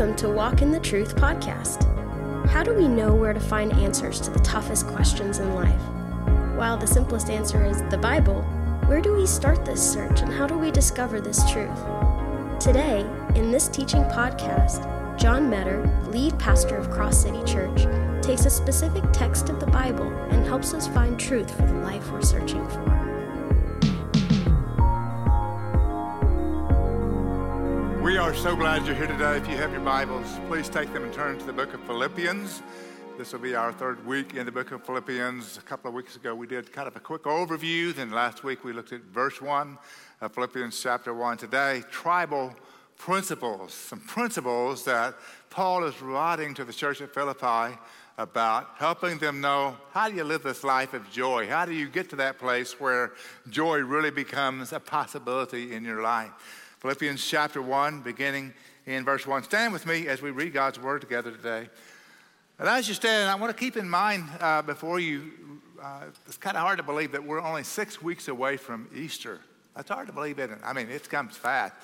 Welcome to Walk in the Truth podcast. How do we know where to find answers to the toughest questions in life? While the simplest answer is the Bible, where do we start this search and how do we discover this truth? Today, in this teaching podcast, John Meador, lead pastor of Cross City Church, takes a specific text of the Bible and helps us find truth for the life we're searching for. Are so glad you're here today. If you have your Bibles, please take them and turn to the book of Philippians. This will be our third week in the book of Philippians. A couple of weeks ago, we did kind of a quick overview. Then last week, we looked at verse 1 of Philippians chapter 1. Today, tribal principles, some principles that Paul is writing to the church at Philippi about, helping them know how do you live this life of joy? How do you get to that place where joy really becomes a possibility in your life? Philippians chapter 1, beginning in verse 1. Stand with me as we read God's word together today. And as you stand, I want to keep in mind uh, before you, uh, it's kind of hard to believe that we're only six weeks away from Easter. That's hard to believe, isn't it? I mean, it comes fast.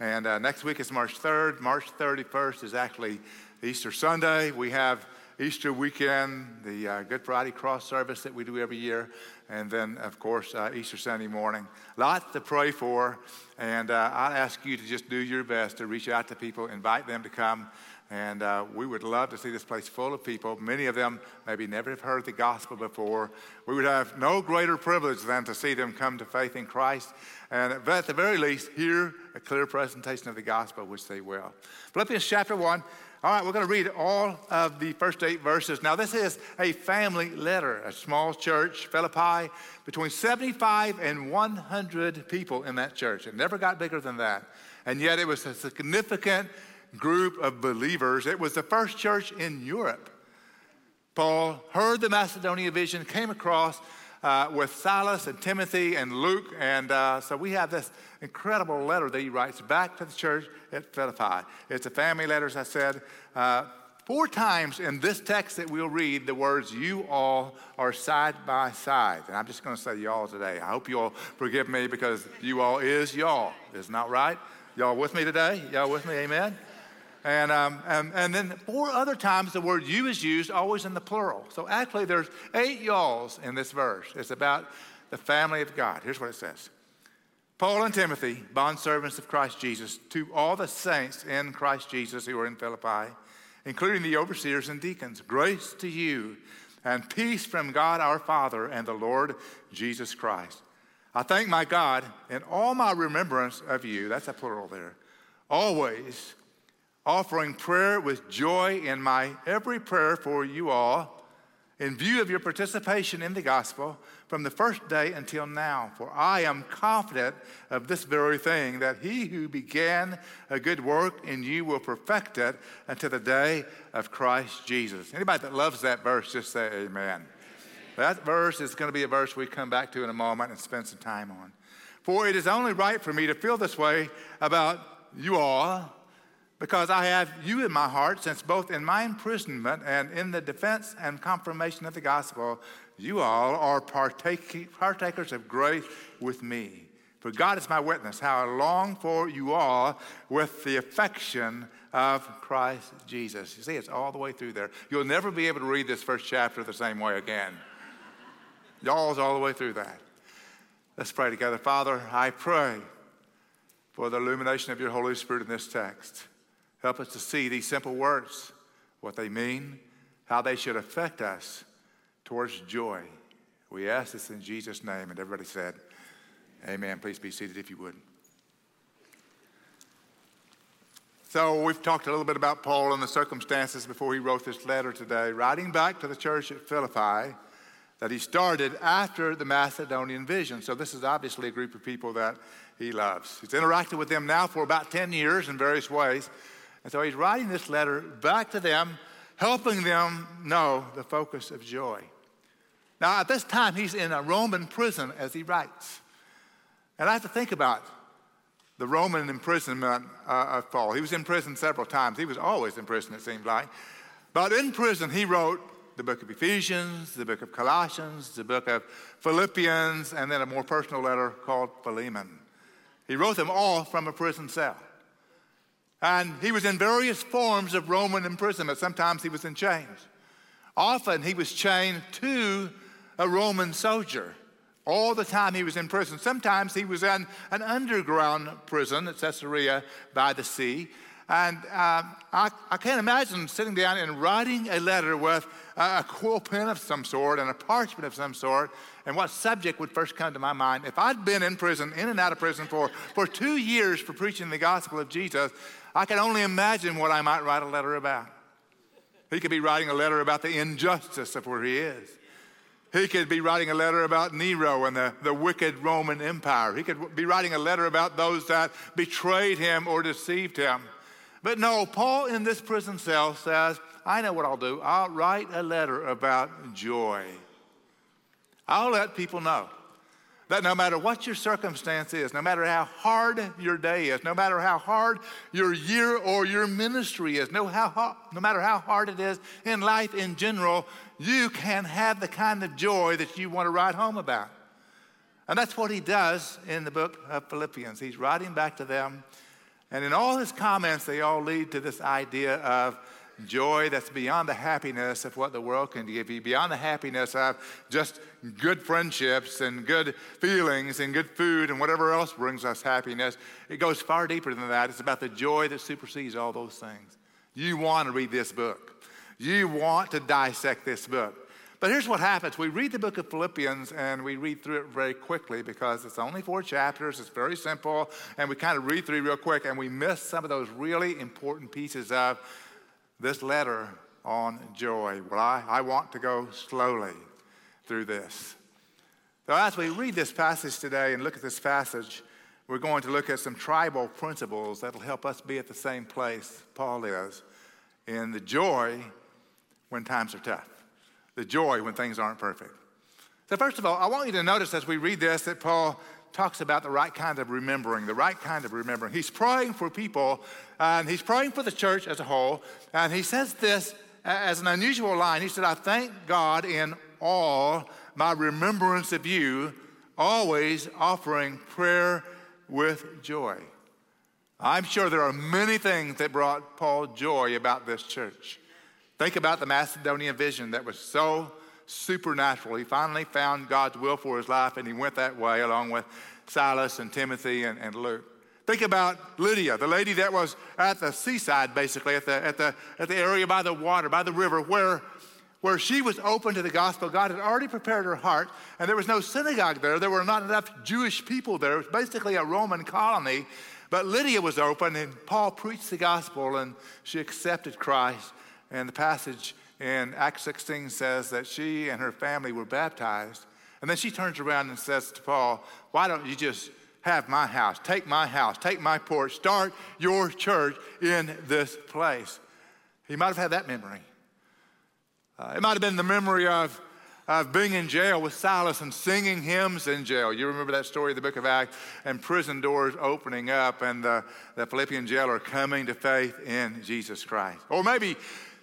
And uh, next week is March 3rd. March 31st is actually Easter Sunday. We have Easter weekend, the uh, Good Friday cross service that we do every year, and then, of course, uh, Easter Sunday morning. Lots to pray for, and uh, I ask you to just do your best to reach out to people, invite them to come. And uh, we would love to see this place full of people. Many of them maybe never have heard the gospel before. We would have no greater privilege than to see them come to faith in Christ and at the very least hear a clear presentation of the gospel, which they will. Philippians chapter 1, all right, we're going to read all of the first eight verses. Now, this is a family letter, a small church, Philippi, between 75 and 100 people in that church. It never got bigger than that. And yet, it was a significant group of believers. It was the first church in Europe. Paul heard the Macedonia vision, came across uh, with Silas and Timothy and Luke. And uh, so we have this incredible letter that he writes back to the church at Philippi. It's a family letter, as I said. Uh, four times in this text that we'll read, the words you all are side by side. And I'm just going to say y'all today. I hope you all forgive me because you all is y'all. Isn't that right? Y'all with me today? Y'all with me? Amen? And, um, and, and then four other times the word you is used, always in the plural. So actually, there's eight y'alls in this verse. It's about the family of God. Here's what it says Paul and Timothy, bondservants of Christ Jesus, to all the saints in Christ Jesus who are in Philippi, including the overseers and deacons, grace to you and peace from God our Father and the Lord Jesus Christ. I thank my God in all my remembrance of you, that's a plural there, always offering prayer with joy in my every prayer for you all, in view of your participation in the gospel from the first day until now. For I am confident of this very thing, that he who began a good work in you will perfect it until the day of Christ Jesus. Anybody that loves that verse, just say amen. That verse is going to be a verse we come back to in a moment and spend some time on. For it is only right for me to feel this way about you all because I have you in my heart, since both in my imprisonment and in the defense and confirmation of the gospel, you all are partake, partakers of grace with me. For God is my witness, how I long for you all with the affection of Christ Jesus. You see, it's all the way through there. You'll never be able to read this first chapter the same way again. Y'all's all the way through that. Let's pray together. Father, I pray for the illumination of your Holy Spirit in this text. Help us to see these simple words, what they mean, how they should affect us towards joy. We ask this in Jesus' name. And everybody said, Amen. Please be seated if you would. So, we've talked a little bit about Paul and the circumstances before he wrote this letter today, writing back to the church at Philippi that he started after the Macedonian vision. So, this is obviously a group of people that he loves. He's interacted with them now for about 10 years in various ways. And so he's writing this letter back to them, helping them know the focus of joy. Now, at this time, he's in a Roman prison as he writes. And I have to think about the Roman imprisonment uh, of Paul. He was in prison several times. He was always in prison, it seemed like. But in prison, he wrote the book of Ephesians, the book of Colossians, the book of Philippians, and then a more personal letter called Philemon. He wrote them all from a prison cell. And he was in various forms of Roman imprisonment. Sometimes he was in chains. Often he was chained to a Roman soldier all the time he was in prison. Sometimes he was in an underground prison at Caesarea by the sea. And um, I, I, can't imagine sitting down and writing a letter with a, a quill pen of some sort and a parchment of some sort, and what subject would first come to my mind. If I'd been in prison, in and out of prison for, for two years for preaching the gospel of Jesus, I can only imagine what I might write a letter about. He could be writing a letter about the injustice of where he is. He could be writing a letter about Nero and the, the wicked Roman Empire. He could be writing a letter about those that betrayed him or deceived him. But no, Paul in this prison cell says, I know what I'll do. I'll write a letter about joy. I'll let people know that no matter what your circumstance is, no matter how hard your day is, no matter how hard your year or your ministry is, no, how, no matter how hard it is in life in general, you can have the kind of joy that you want to write home about. And that's what he does in the book of Philippians. He's writing back to them, and in all his comments, they all lead to this idea of joy that's beyond the happiness of what the world can give you, beyond the happiness of just good friendships and good feelings and good food and whatever else brings us happiness. It goes far deeper than that. It's about the joy that supersedes all those things. You want to read this book, you want to dissect this book. But here's what happens. We read the book of Philippians and we read through it very quickly because it's only four chapters. It's very simple. And we kind of read through real quick and we miss some of those really important pieces of this letter on joy. Well, I, I want to go slowly through this. So, as we read this passage today and look at this passage, we're going to look at some tribal principles that'll help us be at the same place Paul is in the joy when times are tough, the joy when things aren't perfect. So, first of all, I want you to notice as we read this that Paul talks about the right kind of remembering, the right kind of remembering. He's praying for people, and he's praying for the church as a whole, and he says this as an unusual line. He said, I thank God in all my remembrance of you, always offering prayer with joy. I'm sure there are many things that brought Paul joy about this church. Think about the Macedonian vision that was so supernatural. He finally found God's will for his life, and he went that way along with Silas and Timothy and, and Luke. Think about Lydia, the lady that was at the seaside, basically, at the, at the, at the area by the water, by the river, where, where she was open to the gospel. God had already prepared her heart, and there was no synagogue there. There were not enough Jewish people there. It was basically a Roman colony. But Lydia was open, and Paul preached the gospel, and she accepted Christ. And the passage in Acts 16 says that she and her family were baptized. And then she turns around and says to Paul, Why don't you just have my house? Take my house, take my porch, start your church in this place. He might have had that memory. Uh, it might have been the memory of, of being in jail with Silas and singing hymns in jail. You remember that story of the book of Acts and prison doors opening up and the, the Philippian jailer coming to faith in Jesus Christ. Or maybe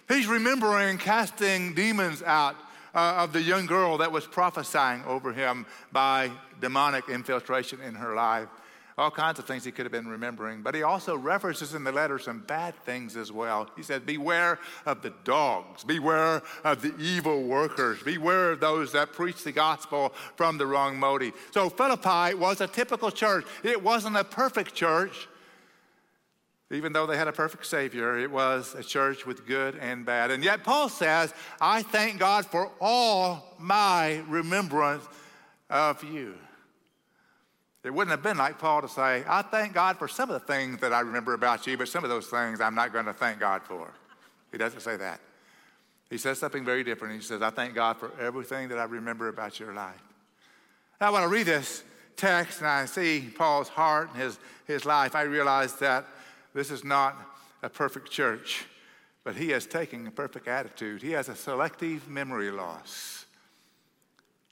He's remembering casting demons out uh, of the young girl that was prophesying over him by demonic infiltration in her life. All kinds of things he could have been remembering. But he also references in the letter some bad things as well. He said, Beware of the dogs, beware of the evil workers, beware of those that preach the gospel from the wrong motive. So Philippi was a typical church. It wasn't a perfect church, even though they had a perfect Savior, it was a church with good and bad. And yet, Paul says, I thank God for all my remembrance of you. It wouldn't have been like Paul to say, I thank God for some of the things that I remember about you, but some of those things I'm not going to thank God for. He doesn't say that. He says something very different. He says, I thank God for everything that I remember about your life. Now, when I read this text and I see Paul's heart and his, his life, I realize that this is not a perfect church, but he is taking a perfect attitude. He has a selective memory loss.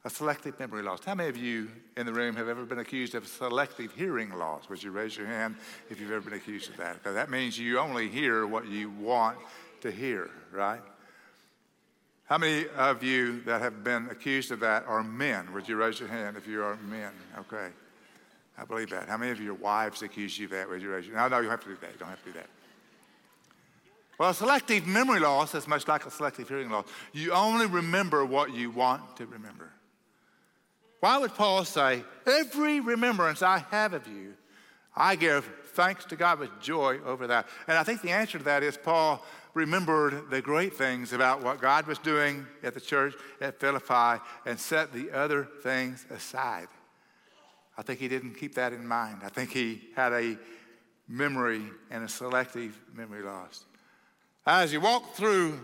A selective memory loss. How many of you in the room have ever been accused of selective hearing loss? Would you raise your hand if you've ever been accused of that? Because that means you only hear what you want to hear, right? How many of you that have been accused of that are men? Would you raise your hand if you are men? Okay. I believe that. How many of your wives accuse you of that? Would you raise your No, no, you have to do that. You don't have to do that. Well, selective memory loss is much like a selective hearing loss. You only remember what you want to remember. Why would Paul say, Every remembrance I have of you, I give thanks to God with joy over that? And I think the answer to that is Paul remembered the great things about what God was doing at the church at Philippi and set the other things aside. I think he didn't keep that in mind. I think he had a memory and a selective memory loss. As you walk through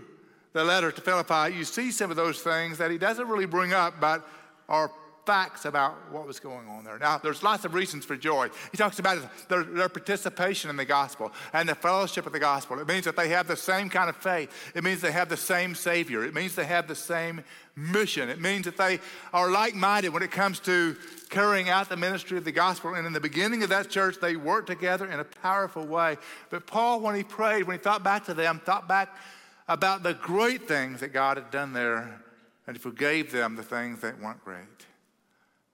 the letter to Philippi, you see some of those things that he doesn't really bring up, but are facts about what was going on there. Now, there's lots of reasons for joy. He talks about their, their, participation in the gospel and the fellowship of the gospel. It means that they have the same kind of faith. It means they have the same Savior. It means they have the same mission. It means that they are like minded when it comes to carrying out the ministry of the gospel. And in the beginning of that church, they worked together in a powerful way. But Paul, when he prayed, when he thought back to them, thought back about the great things that God had done there, and forgave them the things that weren't great.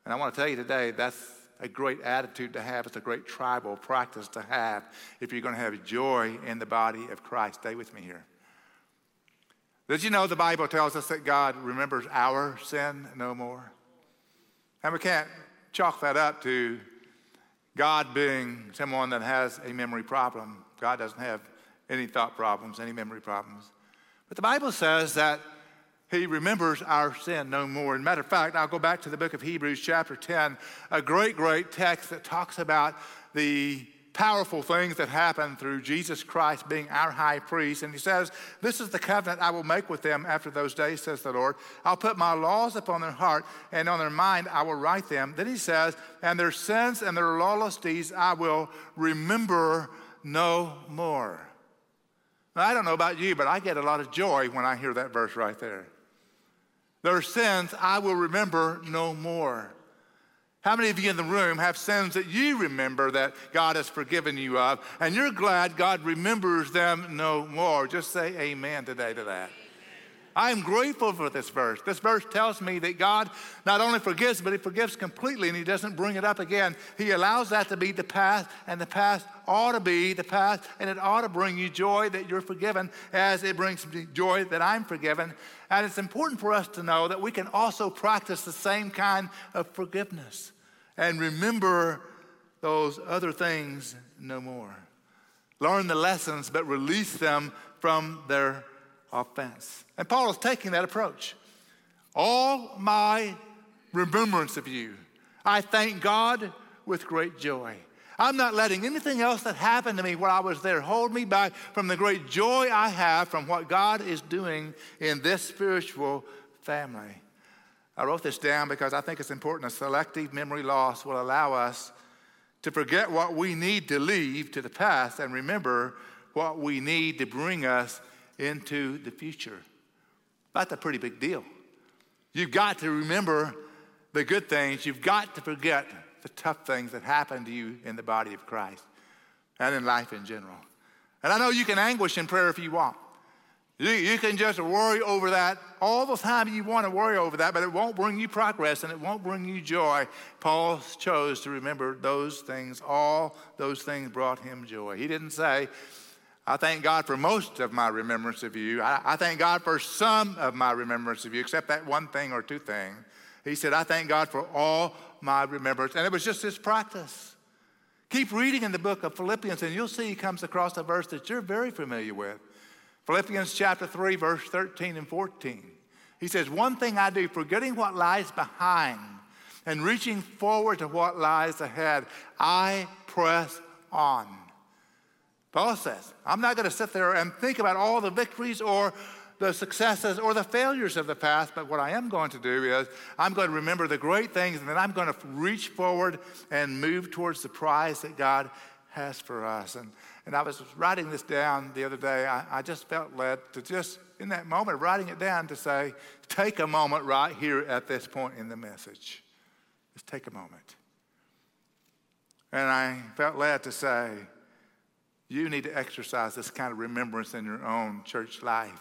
And I want to tell you today, that's a great attitude to have. It's a great tribal practice to have if you're going to have joy in the body of Christ. Stay with me here. Did you know the Bible tells us that God remembers our sin no more? And we can't chalk that up to God being someone that has a memory problem. God doesn't have any thought problems, any memory problems. But the Bible says that he remembers our sin no more. And matter of fact, I'll go back to the book of Hebrews, chapter 10, a great, great text that talks about the powerful things that happen through Jesus Christ being our high priest. And he says, This is the covenant I will make with them after those days, says the Lord. I'll put my laws upon their heart, and on their mind I will write them. Then he says, And their sins and their lawless deeds I will remember no more. Now, I don't know about you, but I get a lot of joy when I hear that verse right there. Their sins I will remember no more. How many of you in the room have sins that you remember that God has forgiven you of, and you're glad God remembers them no more? Just say amen today to that. I am grateful for this verse. This verse tells me that God not only forgives, but He forgives completely and He doesn't bring it up again. He allows that to be the past, and the past ought to be the past, and it ought to bring you joy that you're forgiven as it brings me joy that I'm forgiven. And it's important for us to know that we can also practice the same kind of forgiveness and remember those other things no more. Learn the lessons, but release them from their offense. And Paul is taking that approach. All my remembrance of you, I thank God with great joy. I'm not letting anything else that happened to me while I was there hold me back from the great joy I have from what God is doing in this spiritual family. I wrote this down because I think it's important. A selective memory loss will allow us to forget what we need to leave to the past and remember what we need to bring us into the future. That's a pretty big deal. You've got to remember the good things. You've got to forget the tough things that happen to you in the body of Christ and in life in general. And I know you can anguish in prayer if you want. You, you can just worry over that all the time you want to worry over that, but it won't bring you progress and it won't bring you joy. Paul chose to remember those things. All those things brought him joy. He didn't say, I thank God for most of my remembrance of you. I, I, thank God for some of my remembrance of you, except that one thing or two things. He said, I thank God for all my remembrance. And it was just his practice. Keep reading in the book of Philippians, and you'll see he comes across a verse that you're very familiar with. Philippians chapter 3, verse 13 and 14. He says, One thing I do, forgetting what lies behind and reaching forward to what lies ahead, I press on Paul says, I'm not going to sit there and think about all the victories or the successes or the failures of the past, but what I am going to do is I'm going to remember the great things and then I'm going to reach forward and move towards the prize that God has for us. And, and I was writing this down the other day. I, I just felt led to just, in that moment, writing it down to say, take a moment right here at this point in the message. Just take a moment. And I felt led to say, you need to exercise this kind of remembrance in your own church life,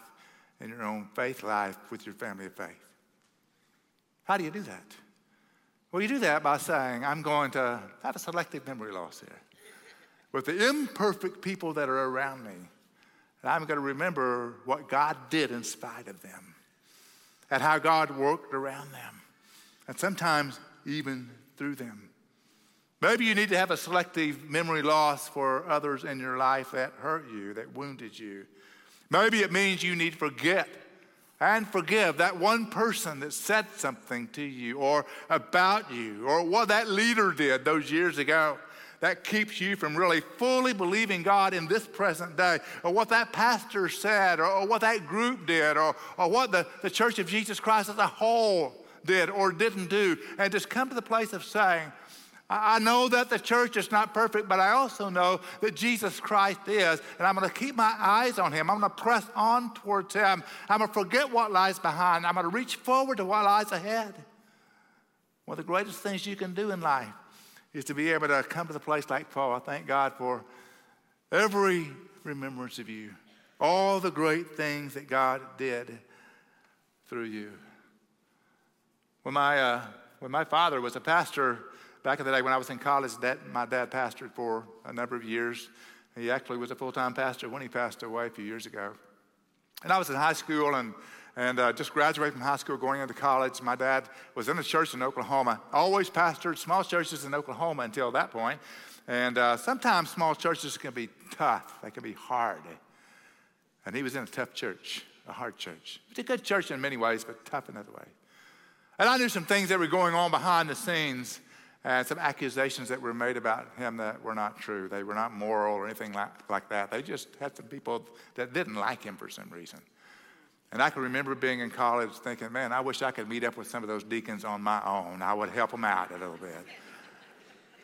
in your own faith life with your family of faith. How do you do that? Well, you do that by saying, I'm going to have a selective memory loss here. With the imperfect people that are around me, And I'm going to remember what God did in spite of them and how God worked around them and sometimes even through them. Maybe you need to have a selective memory loss for others in your life that hurt you, that wounded you. Maybe it means you need to forget and forgive that one person that said something to you or about you or what that leader did those years ago that keeps you from really fully believing God in this present day, or what that pastor said, or, or what that group did, or, or what the, the Church of Jesus Christ as a whole did or didn't do, and just come to the place of saying, I know that the church is not perfect, but I also know that Jesus Christ is. And I'm going to keep my eyes on him. I'm going to press on towards him. I'm going to forget what lies behind. I'm going to reach forward to what lies ahead. One of the greatest things you can do in life is to be able to come to the place like Paul. I thank God for every remembrance of you, all the great things that God did through you. When my, uh, when my father was a pastor back in the day when I was in college, that, my dad pastored for a number of years. He actually was a full time pastor when he passed away a few years ago. And I was in high school and and uh, just graduated from high school, going into college. My dad was in a church in Oklahoma. Always pastored small churches in Oklahoma until that point. And uh, sometimes small churches can be tough, they can be hard. And he was in a tough church, a hard church. It's a good church in many ways, but tough in other ways. And I knew some things that were going on behind the scenes and some accusations that were made about him that were not true. They were not moral or anything like, like that. They just had some people that didn't like him for some reason. And I can remember being in college thinking, man, I wish I could meet up with some of those deacons on my own. I would help them out a little bit.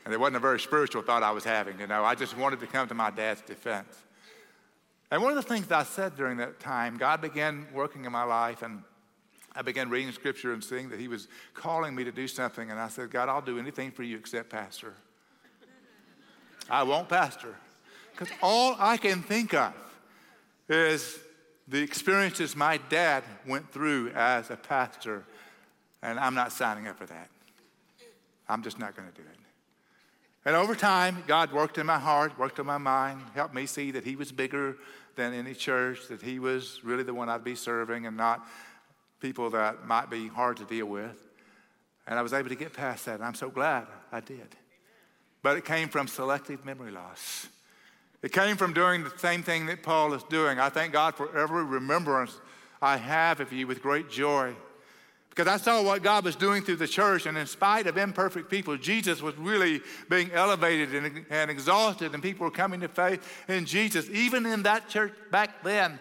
And it wasn't a very spiritual thought I was having, you know. I just wanted to come to my dad's defense. And one of the things I said during that time, God began working in my life, and I began reading scripture and seeing that He was calling me to do something. And I said, God, I'll do anything for you except pastor. I won't pastor. Because all I can think of is the experiences my dad went through as a pastor, and I'm not signing up for that. I'm just not going to do it. And over time, God worked in my heart, worked in my mind, helped me see that He was bigger than any church, that He was really the one I'd be serving and not people that might be hard to deal with. And I was able to get past that, and I'm so glad I did. But it came from selective memory loss. It came from doing the same thing that Paul is doing. I thank God for every remembrance I have of you with great joy. Because I saw what God was doing through the church, and in spite of imperfect people, Jesus was really being elevated and, and exalted, and people were coming to faith in Jesus, even in that church back then.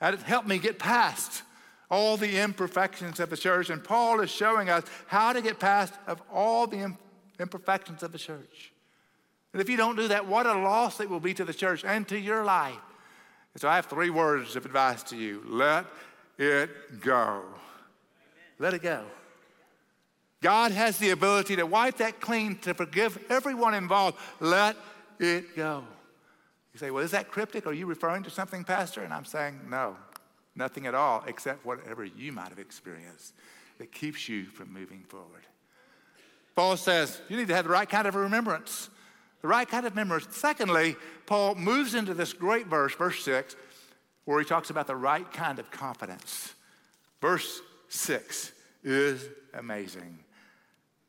It helped me get past all the imperfections of the church. And Paul is showing us how to get past of all the imperfections of the church. And if you don't do that, what a loss it will be to the church and to your life. And so I have three words of advice to you let it go. Let it go. God has the ability to wipe that clean, to forgive everyone involved. Let it go. You say, well, is that cryptic? Are you referring to something, Pastor? And I'm saying, no, nothing at all, except whatever you might have experienced that keeps you from moving forward. Paul says, you need to have the right kind of remembrance the right kind of memory. Secondly, Paul moves into this great verse, verse 6, where he talks about the right kind of confidence. Verse 6 is amazing.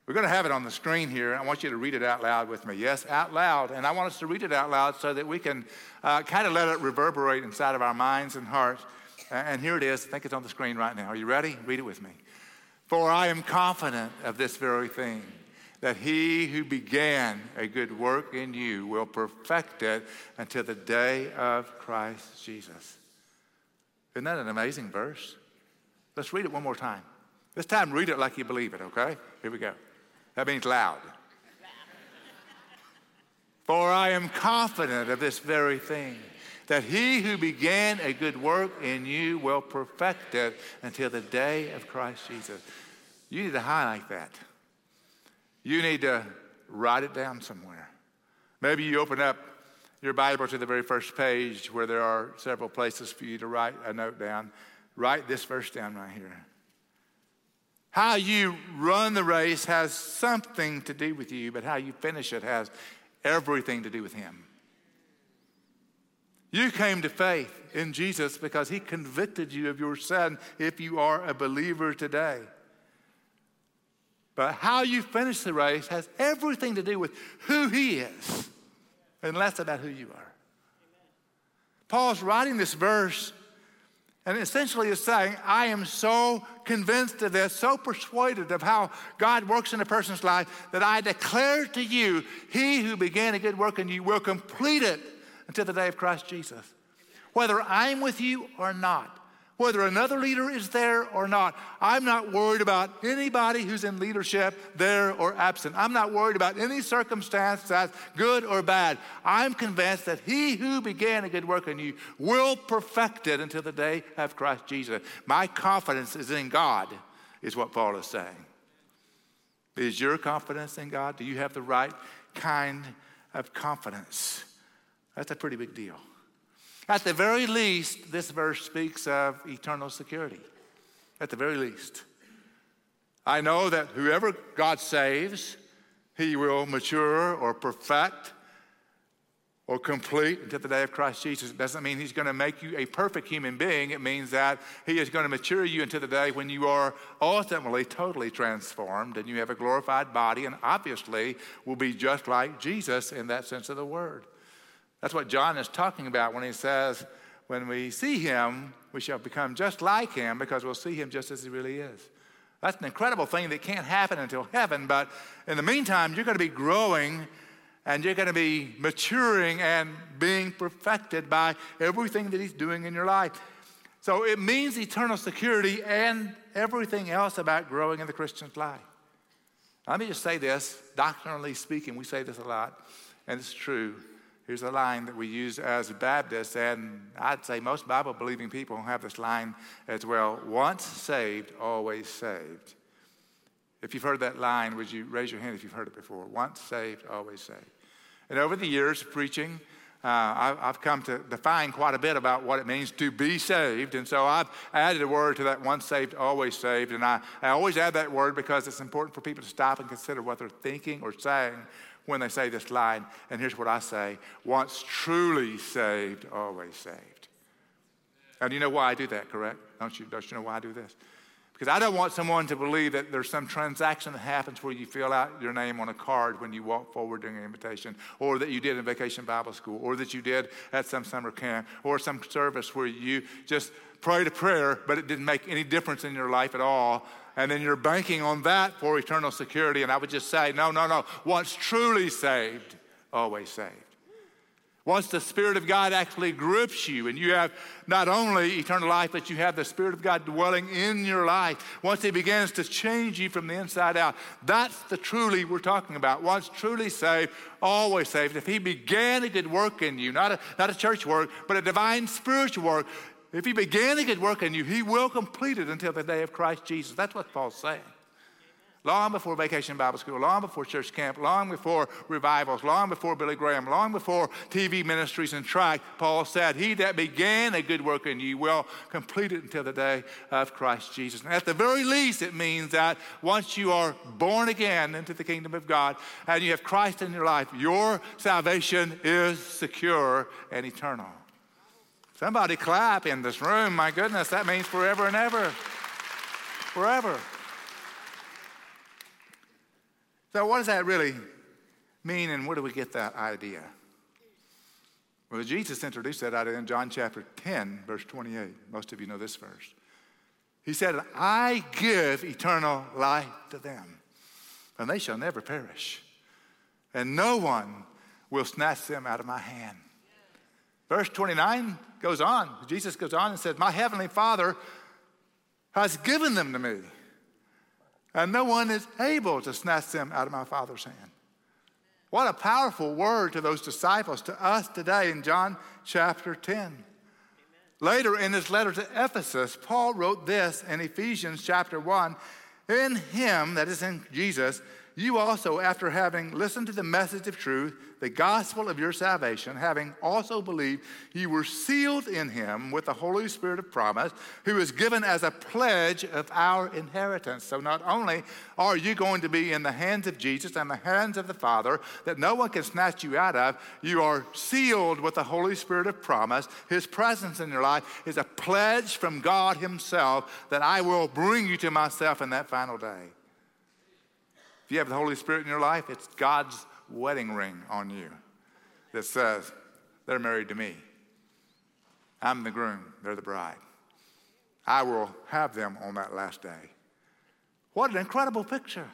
We're going to have it on the screen here. I want you to read it out loud with me. Yes, out loud. And I want us to read it out loud so that we can uh, kind of let it reverberate inside of our minds and hearts. And here it is. I think it's on the screen right now. Are you ready? Read it with me. For I am confident of this very thing that he who began a good work in you will perfect it until the day of Christ Jesus. Isn't that an amazing verse? Let's read it one more time. This time, read it like you believe it, okay? Here we go. That means loud. For I am confident of this very thing, that he who began a good work in you will perfect it until the day of Christ Jesus. You need to highlight that. You need to write it down somewhere. Maybe you open up your Bible to the very first page where there are several places for you to write a note down. Write this verse down right here. How you run the race has something to do with you, but how you finish it has everything to do with Him. You came to faith in Jesus because he convicted you of your sin if you are a believer today. But how you finish the race has everything to do with who he is and less about who you are. Paul's writing this verse and essentially is saying, I am so convinced of this, so persuaded of how God works in a person's life that I declare to you, he who began a good work in you will complete it until the day of Christ Jesus. Whether I'm with you or not, whether another leader is there or not. I'm not worried about anybody who's in leadership there or absent. I'm not worried about any circumstance that's good or bad. I'm convinced that he who began a good work in you will perfect it until the day of Christ Jesus. My confidence is in God, is what Paul is saying. Is your confidence in God? Do you have the right kind of confidence? That's a pretty big deal. At the very least, this verse speaks of eternal security. At the very least. I know that whoever God saves, he will mature or perfect or complete until the day of Christ Jesus. It doesn't mean he's going to make you a perfect human being. It means that he is going to mature you until the day when you are ultimately totally transformed and you have a glorified body and obviously will be just like Jesus in that sense of the word. That's what John is talking about when he says, when we see him, we shall become just like him because we'll see him just as he really is. That's an incredible thing that can't happen until heaven, but in the meantime, you're going to be growing and you're going to be maturing and being perfected by everything that he's doing in your life. So it means eternal security and everything else about growing in the Christian's life. Let me just say this, doctrinally speaking, we say this a lot, and it's true. Here's a line that we use as Baptists, and I'd say most Bible believing people have this line as well once saved, always saved. If you've heard that line, would you raise your hand if you've heard it before? Once saved, always saved. And over the years of preaching, uh, I've come to define quite a bit about what it means to be saved. And so I've added a word to that once saved, always saved. And I, I always add that word because it's important for people to stop and consider what they're thinking or saying when they say this line. And here's what I say once truly saved, always saved. And you know why I do that, correct? Don't you, don't you know why I do this? Because I don't want someone to believe that there's some transaction that happens where you fill out your name on a card when you walk forward during an invitation, or that you did in vacation Bible school, or that you did at some summer camp, or some service where you just prayed a prayer, but it didn't make any difference in your life at all and then you're banking on that for eternal security. And I would just say, no, no, no. Once truly saved, always saved. Once the Spirit of God actually grips you and you have not only eternal life, but you have the Spirit of God dwelling in your life, once He begins to change you from the inside out, that's the truly we're talking about. Once truly saved, always saved. If He began a good work in you, not a, not a church work, but a divine spiritual work, if he began a good work in you, he will complete it until the day of Christ Jesus. That's what Paul's saying. Long before vacation Bible school, long before church camp, long before revivals, long before Billy Graham, long before TV ministries and track, Paul said, He that began a good work in you will complete it until the day of Christ Jesus. And at the very least, it means that once you are born again into the kingdom of God and you have Christ in your life, your salvation is secure and eternal. Somebody clap in this room. My goodness, that means forever and ever. Forever. So, what does that really mean, and where do we get that idea? Well, Jesus introduced that idea in John chapter 10, verse 28. Most of you know this verse. He said, I give eternal life to them, and they shall never perish, and no one will snatch them out of my hand. Verse 29 goes on. Jesus goes on and says, My heavenly Father has given them to me, and no one is able to snatch them out of my Father's hand. What a powerful word to those disciples, to us today in John chapter 10. Amen. Later in his letter to Ephesus, Paul wrote this in Ephesians chapter 1 In him, that is in Jesus, you also, after having listened to the message of truth, the gospel of your salvation, having also believed, you were sealed in him with the Holy Spirit of promise, who is given as a pledge of our inheritance. So not only are you going to be in the hands of Jesus and the hands of the Father that no one can snatch you out of, you are sealed with the Holy Spirit of promise. His presence in your life is a pledge from God Himself that I will bring you to myself in that final day. If you have the Holy Spirit in your life, it's God's wedding ring on you that says, they're married to me. I'm the groom, they're the bride. I will have them on that last day. What an incredible picture.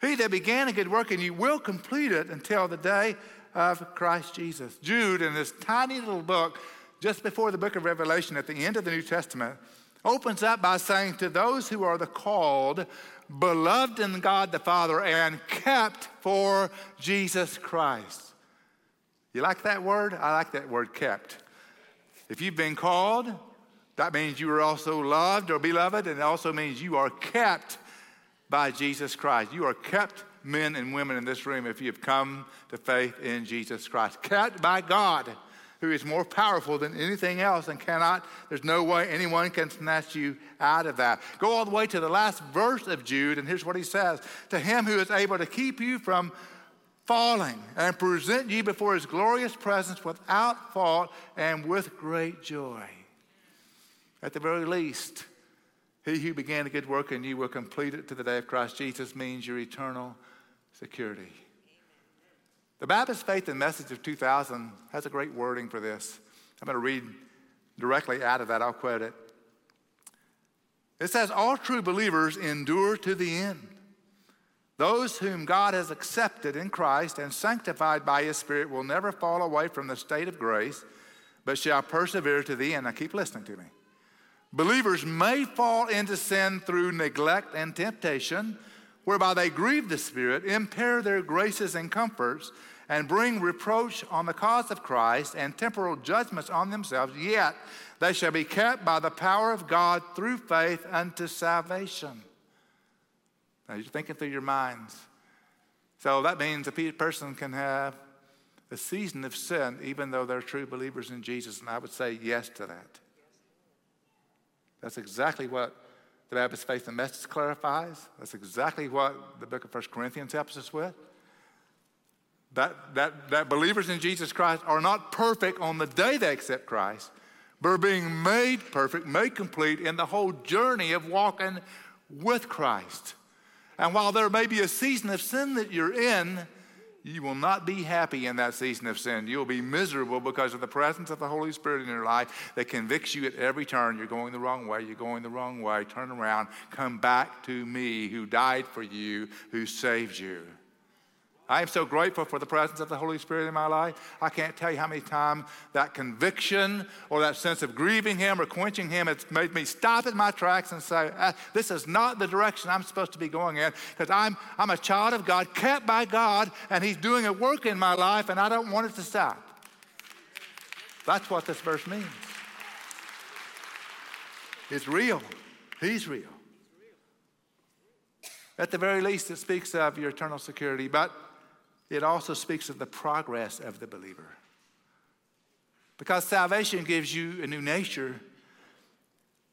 He that began a good work in you will complete it until the day of Christ Jesus. Jude, in this tiny little book, just before the book of Revelation, at the end of the New Testament, opens up by saying, To those who are the called, beloved in God the Father, and kept for Jesus Christ. You like that word? I like that word, kept. If you've been called, that means you are also loved or beloved, and it also means you are kept by Jesus Christ. You are kept men and women in this room if you've come to faith in Jesus Christ. Kept by God who is more powerful than anything else and cannot, there's no way anyone can snatch you out of that. Go all the way to the last verse of Jude, and here's what he says To him who is able to keep you from falling and present you before his glorious presence without fault and with great joy. At the very least, he who began a good work in you will complete it to the day of Christ Jesus means your eternal security. The Baptist Faith and Message of 2000 has a great wording for this. I'm going to read directly out of that. I'll quote it. It says, All true believers endure to the end. Those whom God has accepted in Christ and sanctified by His Spirit will never fall away from the state of grace, but shall persevere to the end. Now, keep listening to me. Believers may fall into sin through neglect and temptation, whereby they grieve the Spirit, impair their graces and comforts, and bring reproach on the cause of Christ and temporal judgments on themselves, yet they shall be kept by the power of God through faith unto salvation. Now you're thinking through your minds. So that means a person can have a season of sin even though they're true believers in Jesus, and I would say yes to that. That's exactly what the Baptist Faith and Message clarifies. That's exactly what the book of 1 Corinthians helps us with that, that, that believers in Jesus Christ are not perfect on the day they accept Christ, but are being made perfect, made complete in the whole journey of walking with Christ. And while there may be a season of sin that you're in, you will not be happy in that season of sin. You'll be miserable because of the presence of the Holy Spirit in your life that convicts you at every turn. You're going the wrong way, you're going the wrong way. Turn around, come back to me who died for you, who saved you. I am so grateful for the presence of the Holy Spirit in my life. I can't tell you how many times that conviction or that sense of grieving Him or quenching Him has made me stop in my tracks and say, ah, This is not the direction I'm supposed to be going in because I'm, I'm a child of God, kept by God, and He's doing a work in my life, and I don't want it to stop. That's what this verse means. It's real, He's real. At the very least, it speaks of your eternal security, but it also speaks of the progress of the believer. Because salvation gives you a new nature.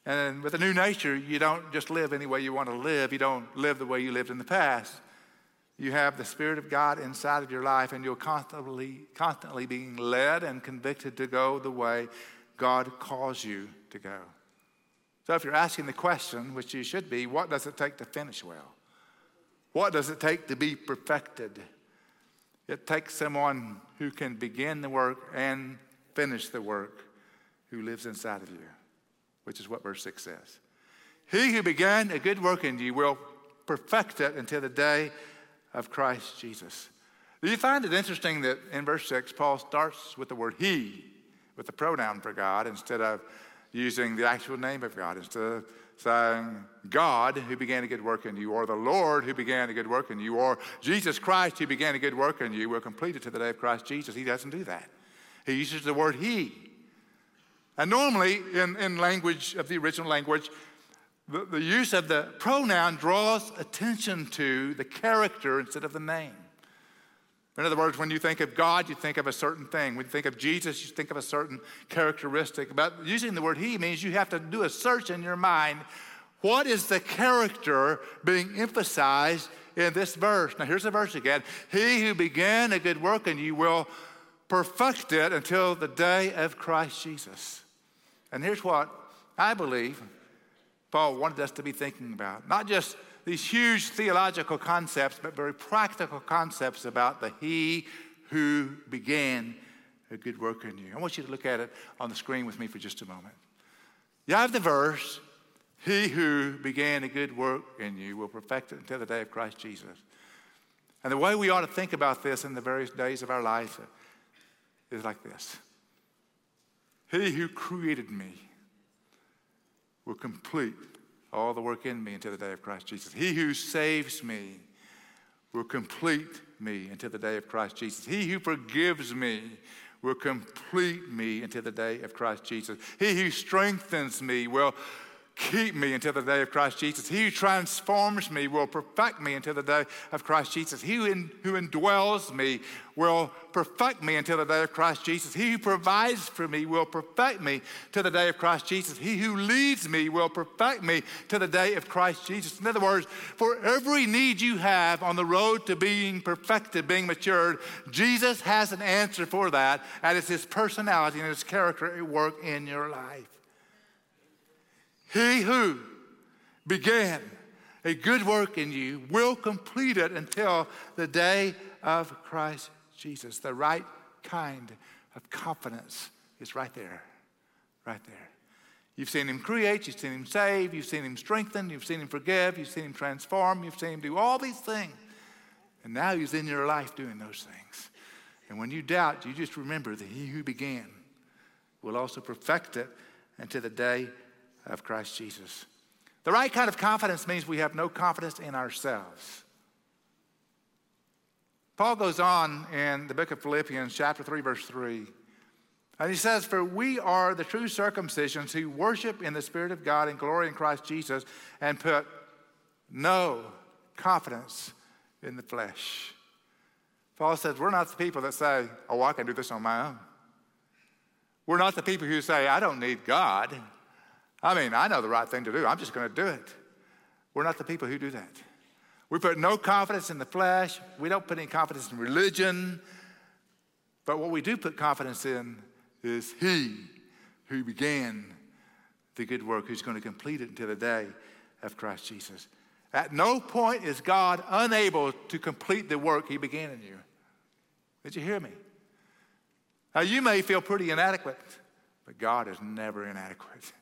And with a new nature, you don't just live any way you want to live. You don't live the way you lived in the past. You have the Spirit of God inside of your life, and you're constantly, constantly being led and convicted to go the way God calls you to go. So if you're asking the question, which you should be, what does it take to finish well? What does it take to be perfected? It takes someone who can begin the work and finish the work who lives inside of you, which is what verse 6 says. He who began a good work in you will perfect it until the day of Christ Jesus. Do you find it interesting that in verse 6, Paul starts with the word he, with the pronoun for God, instead of using the actual name of God, instead of saying, God who began a good work in you, or the Lord who began a good work in you, or Jesus Christ who began a good work in you will complete it to the day of Christ Jesus. He doesn't do that. He uses the word he. And normally, in, in language of the original language, the, the use of the pronoun draws attention to the character instead of the name. In other words, when you think of God, you think of a certain thing. When you think of Jesus, you think of a certain characteristic. But using the word He means you have to do a search in your mind. What is the character being emphasized in this verse? Now, here's the verse again He who began a good work in you will perfect it until the day of Christ Jesus. And here's what I believe Paul wanted us to be thinking about not just these huge theological concepts, but very practical concepts about the He who began a good work in you. I want you to look at it on the screen with me for just a moment. You have the verse, He who began a good work in you will perfect it until the day of Christ Jesus. And the way we ought to think about this in the various days of our life is like this He who created me will complete all the work in me until the day of Christ Jesus. He who saves me will complete me until the day of Christ Jesus. He who forgives me will complete me until the day of Christ Jesus. He who strengthens me will keep me until the day of Christ Jesus. He who transforms me will perfect me until the day of Christ Jesus. He who, in, who indwells me will perfect me until the day of Christ Jesus. He who provides for me will perfect me to the day of Christ Jesus. He who leads me will perfect me to the day of Christ Jesus. In other words, for every need you have on the road to being perfected, being matured, Jesus has an answer for that, and it's his personality and his character at work in your life. He who began a good work in you will complete it until the day of Christ Jesus. The right kind of confidence is right there, right there. You've seen him create, you've seen him save, you've seen him strengthen, you've seen him forgive, you've seen him transform, you've seen him do all these things. And now he's in your life doing those things. And when you doubt, you just remember that he who began will also perfect it until the day of Christ Jesus. The right kind of confidence means we have no confidence in ourselves. Paul goes on in the book of Philippians, chapter 3, verse 3. And he says, For we are the true circumcisions who worship in the Spirit of God and glory in Christ Jesus and put no confidence in the flesh. Paul says, We're not the people that say, Oh, I can do this on my own. We're not the people who say, I don't need God. I mean, I know the right thing to do. I'm just going to do it. We're not the people who do that. We put no confidence in the flesh. We don't put any confidence in religion. But what we do put confidence in is He who began the good work, who's going to complete it until the day of Christ Jesus. At no point is God unable to complete the work He began in you. Did you hear me? Now, you may feel pretty inadequate, but God is never inadequate.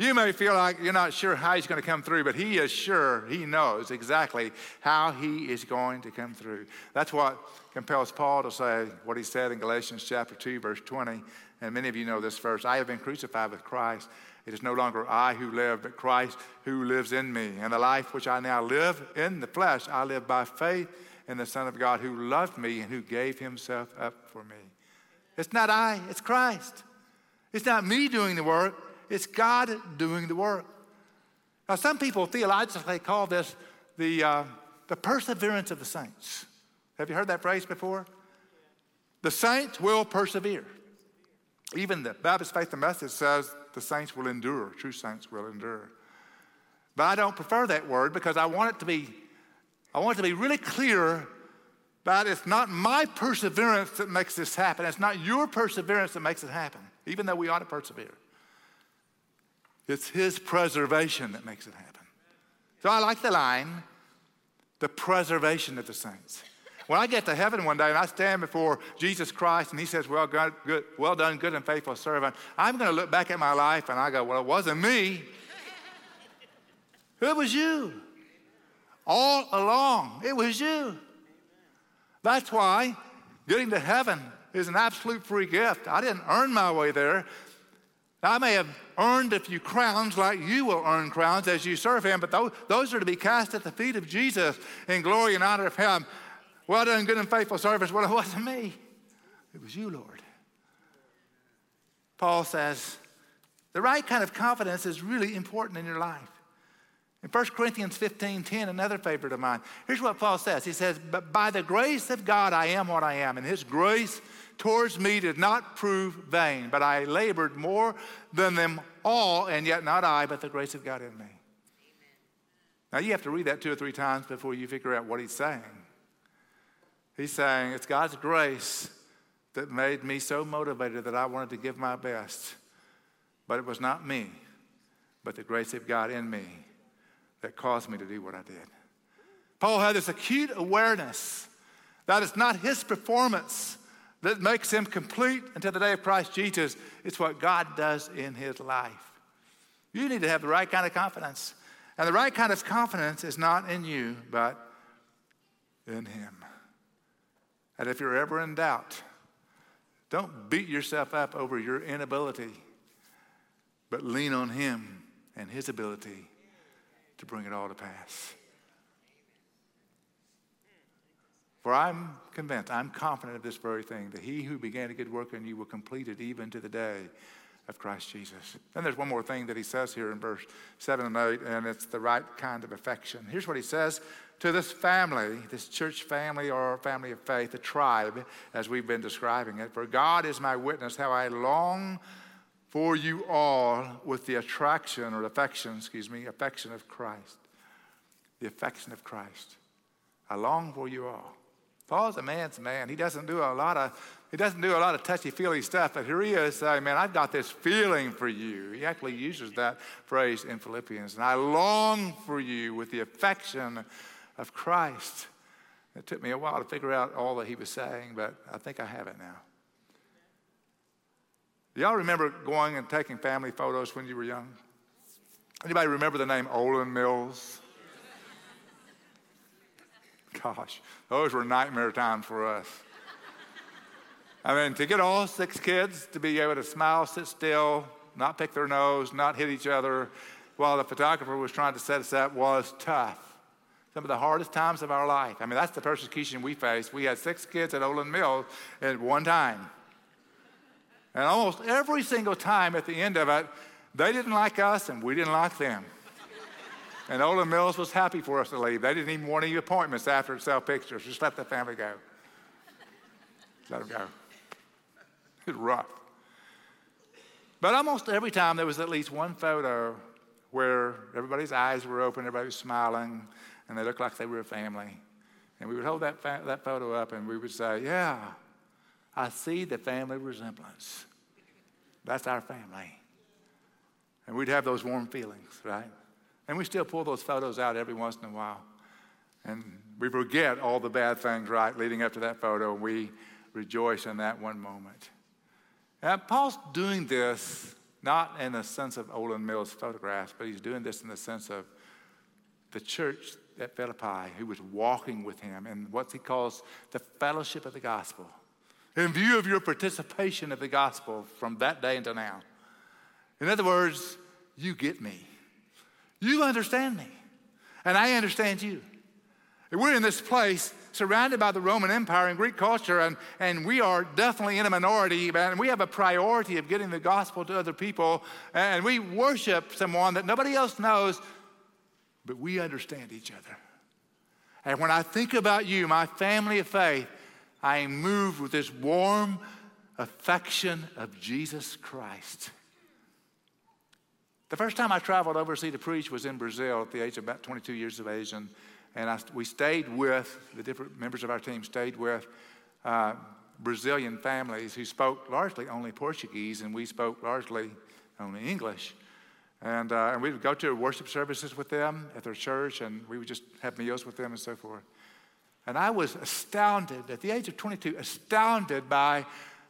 You may feel like you're not sure how he's going to come through, but he is sure, he knows exactly how he is going to come through. That's what compels Paul to say what he said in Galatians chapter 2, verse 20. And many of you know this verse I have been crucified with Christ. It is no longer I who live, but Christ who lives in me. And the life which I now live in the flesh, I live by faith in the Son of God who loved me and who gave himself up for me. It's not I, it's Christ. It's not me doing the work, it's God doing the work. Now, some people theologically call this the, uh, the perseverance of the saints. Have you heard that phrase before? The saints will persevere. Even the Baptist Faith and Message says the saints will endure, true saints will endure. But I don't prefer that word because I want it to be, I want it to be really clear that it's not my perseverance that makes this happen. It's not your perseverance that makes it happen, even though we ought to persevere. It's His preservation that makes it happen. So I like the line the preservation of the saints. When I get to heaven one day and I stand before Jesus Christ and He says, Well, good, good, well done, good and faithful servant, I'm going to look back at my life and I go, Well, it wasn't me. it was you. All along, it was you. That's why getting to heaven is an absolute free gift. I didn't earn my way there. I may have earned a few crowns like you will earn crowns as you serve him, but those, those are to be cast at the feet of Jesus in glory and honor of him. Well done, good and faithful service. Well, it wasn't me, it was you, Lord. Paul says the right kind of confidence is really important in your life. In 1 Corinthians 15 10, another favorite of mine, here's what Paul says. He says, But by the grace of God, I am what I am, and his grace towards me did not prove vain, but I labored more than them all, and yet not I, but the grace of God in me. Amen. Now, you have to read that two or three times before you figure out what he's saying. He's saying, It's God's grace that made me so motivated that I wanted to give my best. But it was not me, but the grace of God in me that caused me to do what I did. Paul had this acute awareness that it's not his performance that makes him complete until the day of Christ Jesus. It's what God does in his life. You need to have the right kind of confidence. And the right kind of confidence is not in you, but in him. And if you're ever in doubt, don't beat yourself up over your inability, but lean on him and his ability to bring it all to pass. For I'm convinced, I'm confident of this very thing, that he who began a good work in you will complete it even to the day of Christ Jesus. Then there's one more thing that he says here in verse 7 and 8, and it's the right kind of affection. Here's what he says to this family, this church family or family of faith, the tribe, as we've been describing it. For God is my witness, how I long for you all with the attraction or affection, excuse me, affection of Christ. The affection of Christ. I long for you all. Paul's a man's man. He doesn't do a lot of he doesn't do a lot of touchy-feely stuff, but here he is saying, Man, I've got this feeling for you. He actually uses that phrase in Philippians. And I long for you with the affection of Christ. It took me a while to figure out all that he was saying, but I think I have it now. Y'all remember going and taking family photos when you were young? Anybody remember the name Olan Mills? Gosh, those were nightmare times for us. I mean, to get all six kids to be able to smile, sit still, not pick their nose, not hit each other while the photographer was trying to set us up was tough. Some of the hardest times of our life. I mean, that's the persecution we faced. We had six kids at Olan Mills at one time. And almost every single time at the end of it, they didn't like us and we didn't like them. And Olan Mills was happy for us to leave. They didn't even want any appointments after to sell pictures. Just let the family go. Let them go. It was rough. But almost every time there was at least one photo where everybody's eyes were open, everybody was smiling, and they looked like they were a family. And we would hold that, fa- that photo up and we would say, Yeah, I see the family resemblance. That's our family. And we'd have those warm feelings, right? And we still pull those photos out every once in a while. And we forget all the bad things, right, leading up to that photo. We rejoice in that one moment. Now, Paul's doing this not in the sense of Olan Mills' photographs, but he's doing this in the sense of the church at Philippi who was walking with him in what he calls the fellowship of the gospel. In view of your participation of the gospel from that day until now. In other words, you get me. You understand me. And I understand you. We're in this place surrounded by the Roman Empire and Greek culture, and, and we are definitely in a minority, and we have a priority of getting the gospel to other people, and we worship someone that nobody else knows, but we understand each other. And when I think about you, my family of faith, I am moved with this warm affection of Jesus Christ. The first time I traveled overseas to preach was in Brazil at the age of about 22 years of age. And, and I, we stayed with, the different members of our team stayed with uh, Brazilian families who spoke largely only Portuguese, and we spoke largely only English. And, uh, and we would go to worship services with them at their church, and we would just have meals with them and so forth. And I was astounded, at the age of 22, astounded by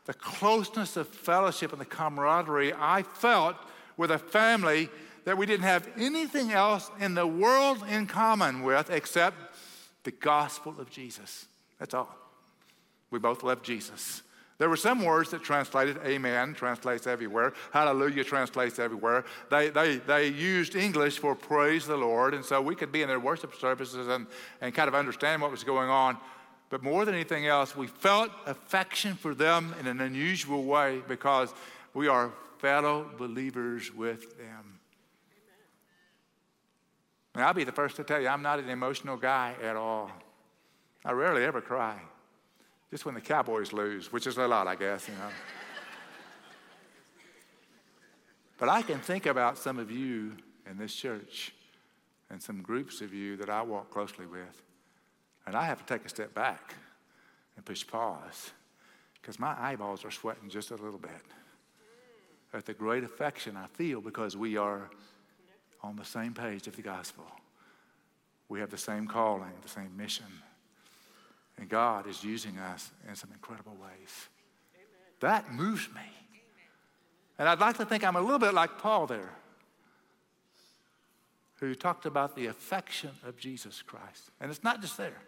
the closeness of fellowship and the camaraderie I felt with a family that we didn't have anything else in the world in common with except the gospel of Jesus. That's all. We both love Jesus. There were some words that translated amen, translates everywhere. Hallelujah translates everywhere. They, they, they used English for praise the Lord, and so we could be in their worship services and, and kind of understand what was going on. But more than anything else, we felt affection for them in an unusual way because we are fellow believers with them. And I'll be the first to tell you, I'm not an emotional guy at all. I rarely ever cry. Just when the Cowboys lose, which is a lot, I guess, you know. but I can think about some of you in this church and some groups of you that I walk closely with, and I have to take a step back and push pause because my eyeballs are sweating just a little bit at the great affection I feel because we are on the same page of the gospel. We have the same calling, the same mission. And God is using us in some incredible ways. Amen. That moves me. And I'd like to think I'm a little bit like Paul there, who talked about the affection of Jesus Christ. And it's not just there,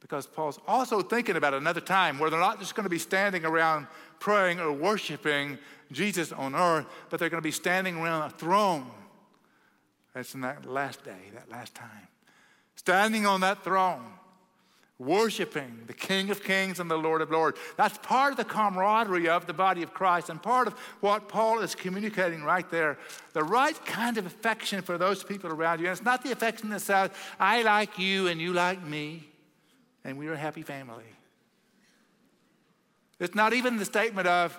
because Paul's also thinking about another time where they're not just going to be standing around praying or worshiping Jesus on earth, but they're going to be standing around a throne. That's in that last day, that last time. Standing on that throne worshiping the King of Kings and the Lord of Lords. That's part of the camaraderie of the body of Christ and part of what Paul is communicating right there. The right kind of affection for those people around you. And it's not the affection that says, I like you and you like me, and we're a happy family. It's not even the statement of,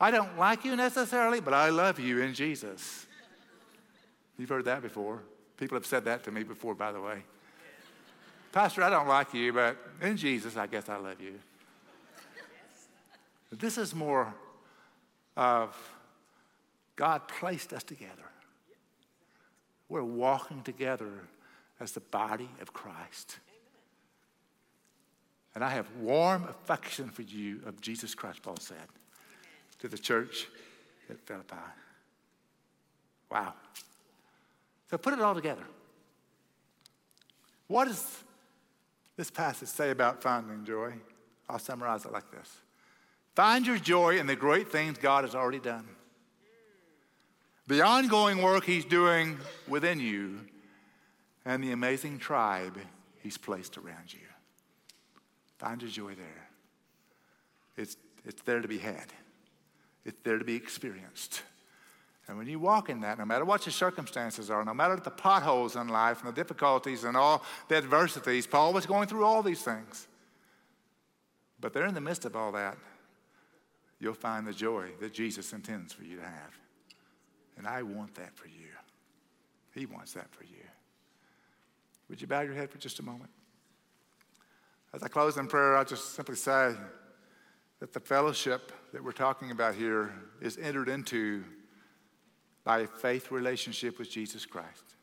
I don't like you necessarily, but I love you in Jesus. You've heard that before. People have said that to me before, by the way. Pastor, I don't like you, but in Jesus, I guess I love you. This is more of God placed us together. We're walking together as the body of Christ. And I have warm affection for you of Jesus Christ, Paul said to the church at Philippi. Wow. So put it all together. What does this passage say about finding joy? I'll summarize it like this Find your joy in the great things God has already done, the ongoing work He's doing within you, and the amazing tribe He's placed around you. Find your joy there. It's, it's there to be had, it's there to be experienced. And when you walk in that, no matter what your circumstances are, no matter the potholes in life and the difficulties and all the adversities, Paul was going through all these things. But there in the midst of all that, you'll find the joy that Jesus intends for you to have. And I want that for you. He wants that for you. Would you bow your head for just a moment? As I close in prayer, I'll just simply say that the fellowship that we're talking about here is entered into by a faith relationship with Jesus Christ.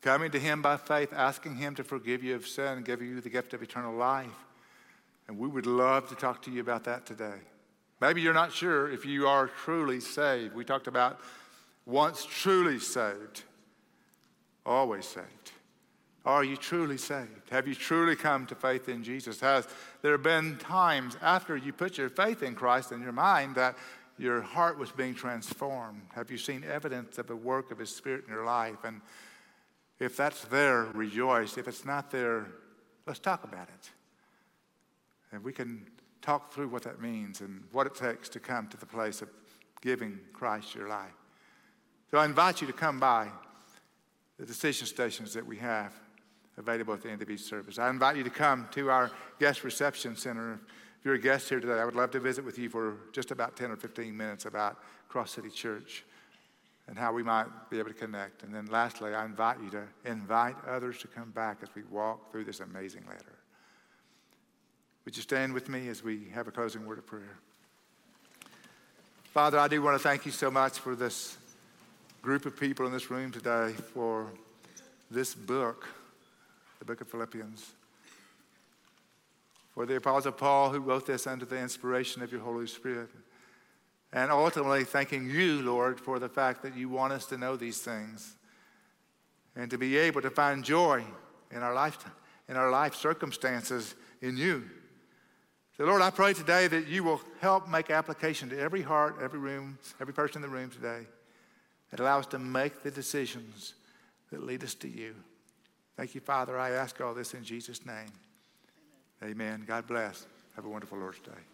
Coming to Him by faith, asking Him to forgive you of sin give you the gift of eternal life. And we would love to talk to you about that today. Maybe you're not sure if you are truly saved. We talked about once truly saved, always saved. Are you truly saved? Have you truly come to faith in Jesus? Has there been times after you put your faith in Christ in your mind that your heart was being transformed? Have you seen evidence of the work of His Spirit in your life? And if that's there, rejoice. If it's not there, let's talk about it. And we can talk through what that means and what it takes to come to the place of giving Christ your life. So I invite you to come by the decision stations that we have available at the end of each service. I invite you to come to our guest reception center. If you're a guest here today, I would love to visit with you for just about 10 or 15 minutes about Cross City Church and how we might be able to connect. And then lastly, I invite you to invite others to come back as we walk through this amazing letter. Would you stand with me as we have a closing word of prayer? Father, I do want to thank you so much for this group of people in this room today, for this book, the book of Philippians for the Apostle Paul, who wrote this under the inspiration of your Holy Spirit. And ultimately, thanking you, Lord, for the fact that you want us to know these things and to be able to find joy in our life, in our life circumstances in you. So, Lord, I pray today that you will help make application to every heart, every room, every person in the room today, and allow us to make the decisions that lead us to you. Thank you, Father. I ask all this in Jesus' name. Amen. God bless. Have a wonderful Lord's Day.